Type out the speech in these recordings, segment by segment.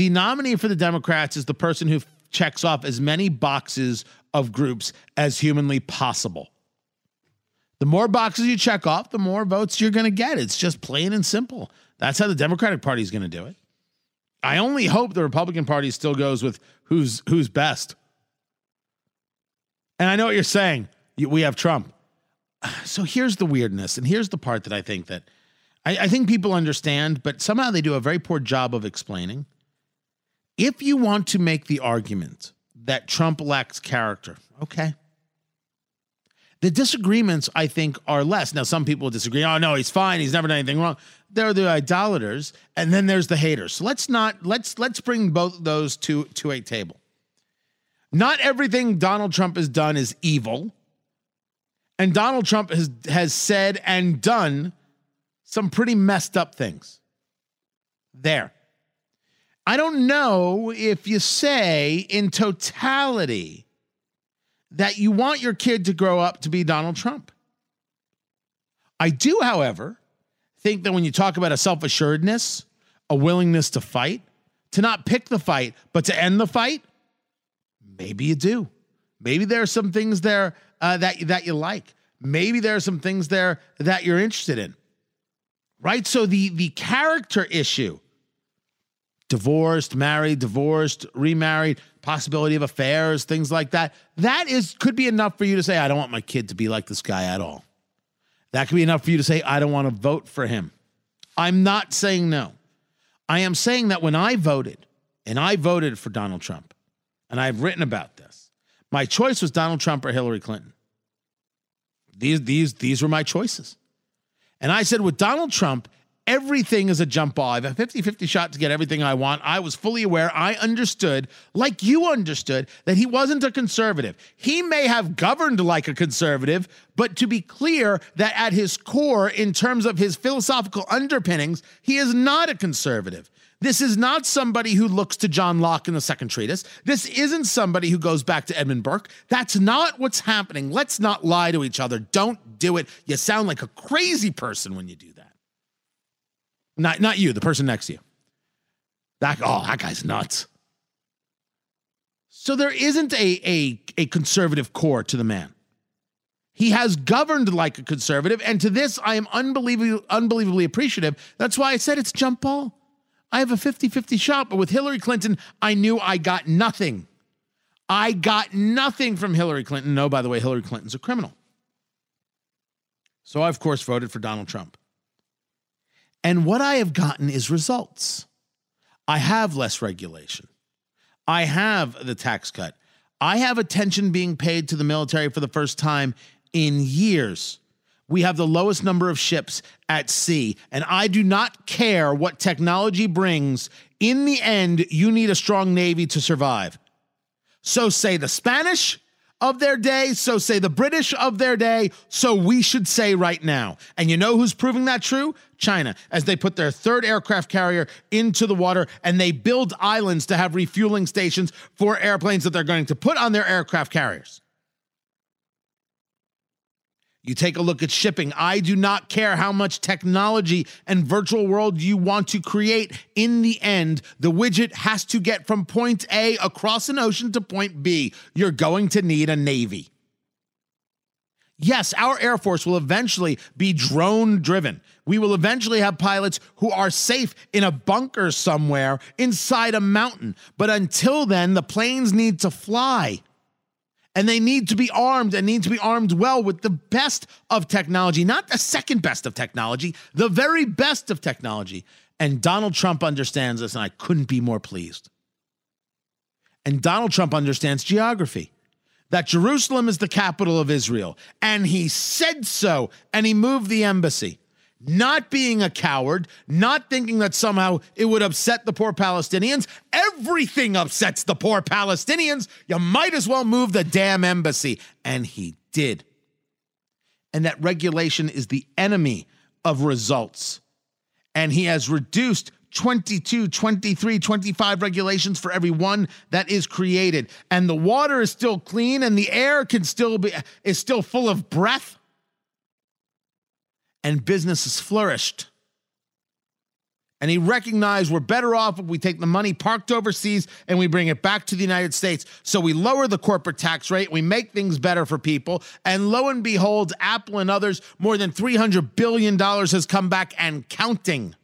the nominee for the Democrats is the person who checks off as many boxes of groups as humanly possible. The more boxes you check off, the more votes you're going to get. It's just plain and simple. That's how the Democratic Party is going to do it. I only hope the Republican Party still goes with who's who's best. And I know what you're saying. We have Trump. So here's the weirdness, and here's the part that I think that I, I think people understand, but somehow they do a very poor job of explaining. If you want to make the argument that Trump lacks character, okay. The disagreements, I think, are less. Now, some people disagree. Oh no, he's fine. He's never done anything wrong. There are the idolaters, and then there's the haters. So let's not let's let's bring both those to to a table. Not everything Donald Trump has done is evil. And Donald Trump has has said and done some pretty messed up things. There. I don't know if you say in totality that you want your kid to grow up to be Donald Trump. I do, however, think that when you talk about a self assuredness, a willingness to fight, to not pick the fight, but to end the fight, maybe you do. Maybe there are some things there uh, that, that you like. Maybe there are some things there that you're interested in. Right? So the, the character issue divorced, married, divorced, remarried, possibility of affairs, things like that. That is could be enough for you to say, I don't want my kid to be like this guy at all. That could be enough for you to say, I don't want to vote for him. I'm not saying no. I am saying that when I voted, and I voted for Donald Trump, and I've written about this, my choice was Donald Trump or Hillary Clinton. These, these, these were my choices. And I said, with Donald Trump, everything is a jump ball. I have a 50 50 shot to get everything I want. I was fully aware. I understood, like you understood, that he wasn't a conservative. He may have governed like a conservative, but to be clear, that at his core, in terms of his philosophical underpinnings, he is not a conservative. This is not somebody who looks to John Locke in the second treatise. This isn't somebody who goes back to Edmund Burke. That's not what's happening. Let's not lie to each other. Don't do it. You sound like a crazy person when you do that. Not not you, the person next to you. That oh, that guy's nuts. So there isn't a, a, a conservative core to the man. He has governed like a conservative, and to this I am unbelievably, unbelievably appreciative. That's why I said it's jump ball. I have a 50 50 shot, but with Hillary Clinton, I knew I got nothing. I got nothing from Hillary Clinton. No, by the way, Hillary Clinton's a criminal. So I, of course, voted for Donald Trump. And what I have gotten is results. I have less regulation. I have the tax cut. I have attention being paid to the military for the first time in years. We have the lowest number of ships at sea. And I do not care what technology brings. In the end, you need a strong Navy to survive. So say the Spanish, of their day, so say the British of their day, so we should say right now. And you know who's proving that true? China, as they put their third aircraft carrier into the water and they build islands to have refueling stations for airplanes that they're going to put on their aircraft carriers. You take a look at shipping. I do not care how much technology and virtual world you want to create. In the end, the widget has to get from point A across an ocean to point B. You're going to need a Navy. Yes, our Air Force will eventually be drone driven. We will eventually have pilots who are safe in a bunker somewhere inside a mountain. But until then, the planes need to fly and they need to be armed and need to be armed well with the best of technology, not the second best of technology, the very best of technology. And Donald Trump understands this, and I couldn't be more pleased. And Donald Trump understands geography that Jerusalem is the capital of Israel, and he said so, and he moved the embassy not being a coward, not thinking that somehow it would upset the poor Palestinians. Everything upsets the poor Palestinians. You might as well move the damn embassy. And he did. And that regulation is the enemy of results. And he has reduced 22, 23, 25 regulations for every one that is created. And the water is still clean and the air can still be is still full of breath and business has flourished. And he recognized we're better off if we take the money parked overseas and we bring it back to the United States. So we lower the corporate tax rate, we make things better for people. And lo and behold, Apple and others, more than $300 billion has come back and counting.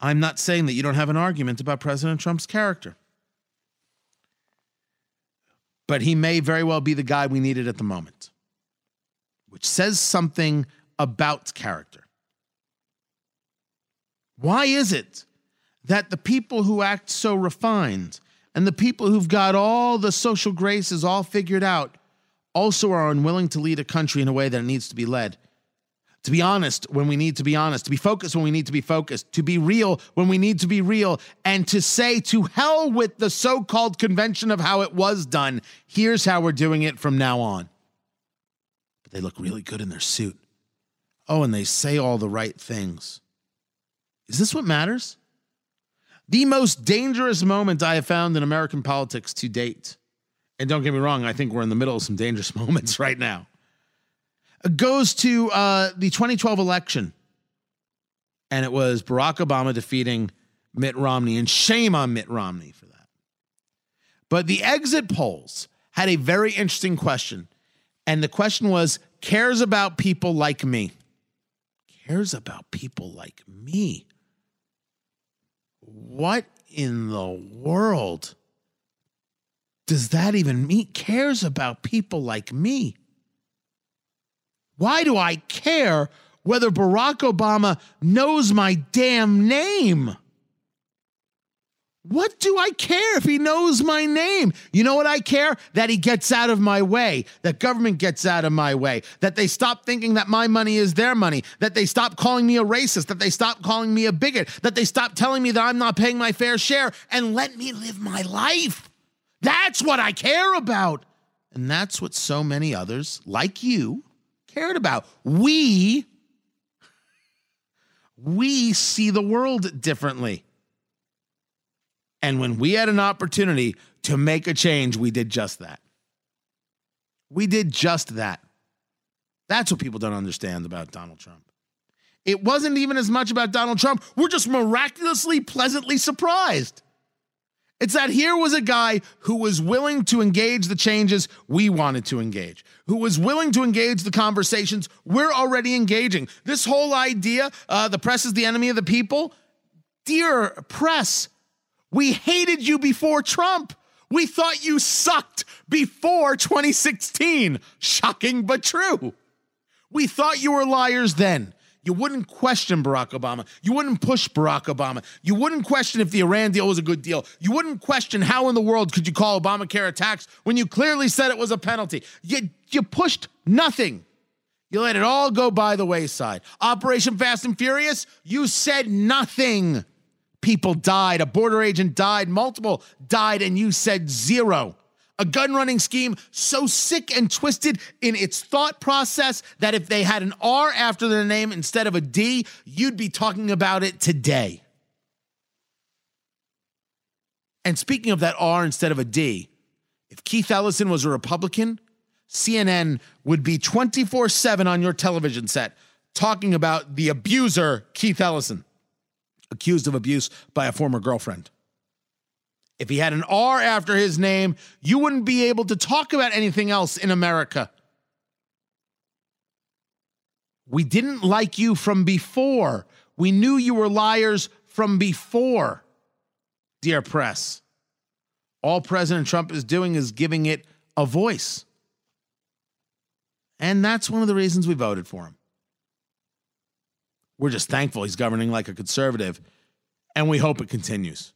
I'm not saying that you don't have an argument about President Trump's character. But he may very well be the guy we needed at the moment, which says something about character. Why is it that the people who act so refined and the people who've got all the social graces all figured out also are unwilling to lead a country in a way that it needs to be led? To be honest when we need to be honest, to be focused when we need to be focused, to be real when we need to be real, and to say to hell with the so called convention of how it was done. Here's how we're doing it from now on. But they look really good in their suit. Oh, and they say all the right things. Is this what matters? The most dangerous moment I have found in American politics to date, and don't get me wrong, I think we're in the middle of some dangerous moments right now, goes to uh, the 2012 election. And it was Barack Obama defeating Mitt Romney, and shame on Mitt Romney for that. But the exit polls had a very interesting question. And the question was cares about people like me? Cares about people like me? what in the world does that even mean? Cares about people like me? Why do I care whether Barack Obama knows my damn name? What do I care if he knows my name? You know what I care? That he gets out of my way, that government gets out of my way, that they stop thinking that my money is their money, that they stop calling me a racist, that they stop calling me a bigot, that they stop telling me that I'm not paying my fair share and let me live my life. That's what I care about. And that's what so many others, like you, cared about. We we see the world differently. And when we had an opportunity to make a change, we did just that. We did just that. That's what people don't understand about Donald Trump. It wasn't even as much about Donald Trump. We're just miraculously pleasantly surprised. It's that here was a guy who was willing to engage the changes we wanted to engage, who was willing to engage the conversations we're already engaging. This whole idea, uh, the press is the enemy of the people. Dear press, we hated you before Trump. We thought you sucked before 2016. Shocking but true. We thought you were liars then. You wouldn't question Barack Obama. You wouldn't push Barack Obama. You wouldn't question if the Iran deal was a good deal. You wouldn't question how in the world could you call Obamacare a tax when you clearly said it was a penalty. You, you pushed nothing. You let it all go by the wayside. Operation Fast and Furious, you said nothing. People died. A border agent died. Multiple died, and you said zero. A gun running scheme so sick and twisted in its thought process that if they had an R after their name instead of a D, you'd be talking about it today. And speaking of that R instead of a D, if Keith Ellison was a Republican, CNN would be 24 7 on your television set talking about the abuser, Keith Ellison accused of abuse by a former girlfriend. If he had an R after his name, you wouldn't be able to talk about anything else in America. We didn't like you from before. We knew you were liars from before, dear press. All President Trump is doing is giving it a voice. And that's one of the reasons we voted for him. We're just thankful he's governing like a conservative, and we hope it continues.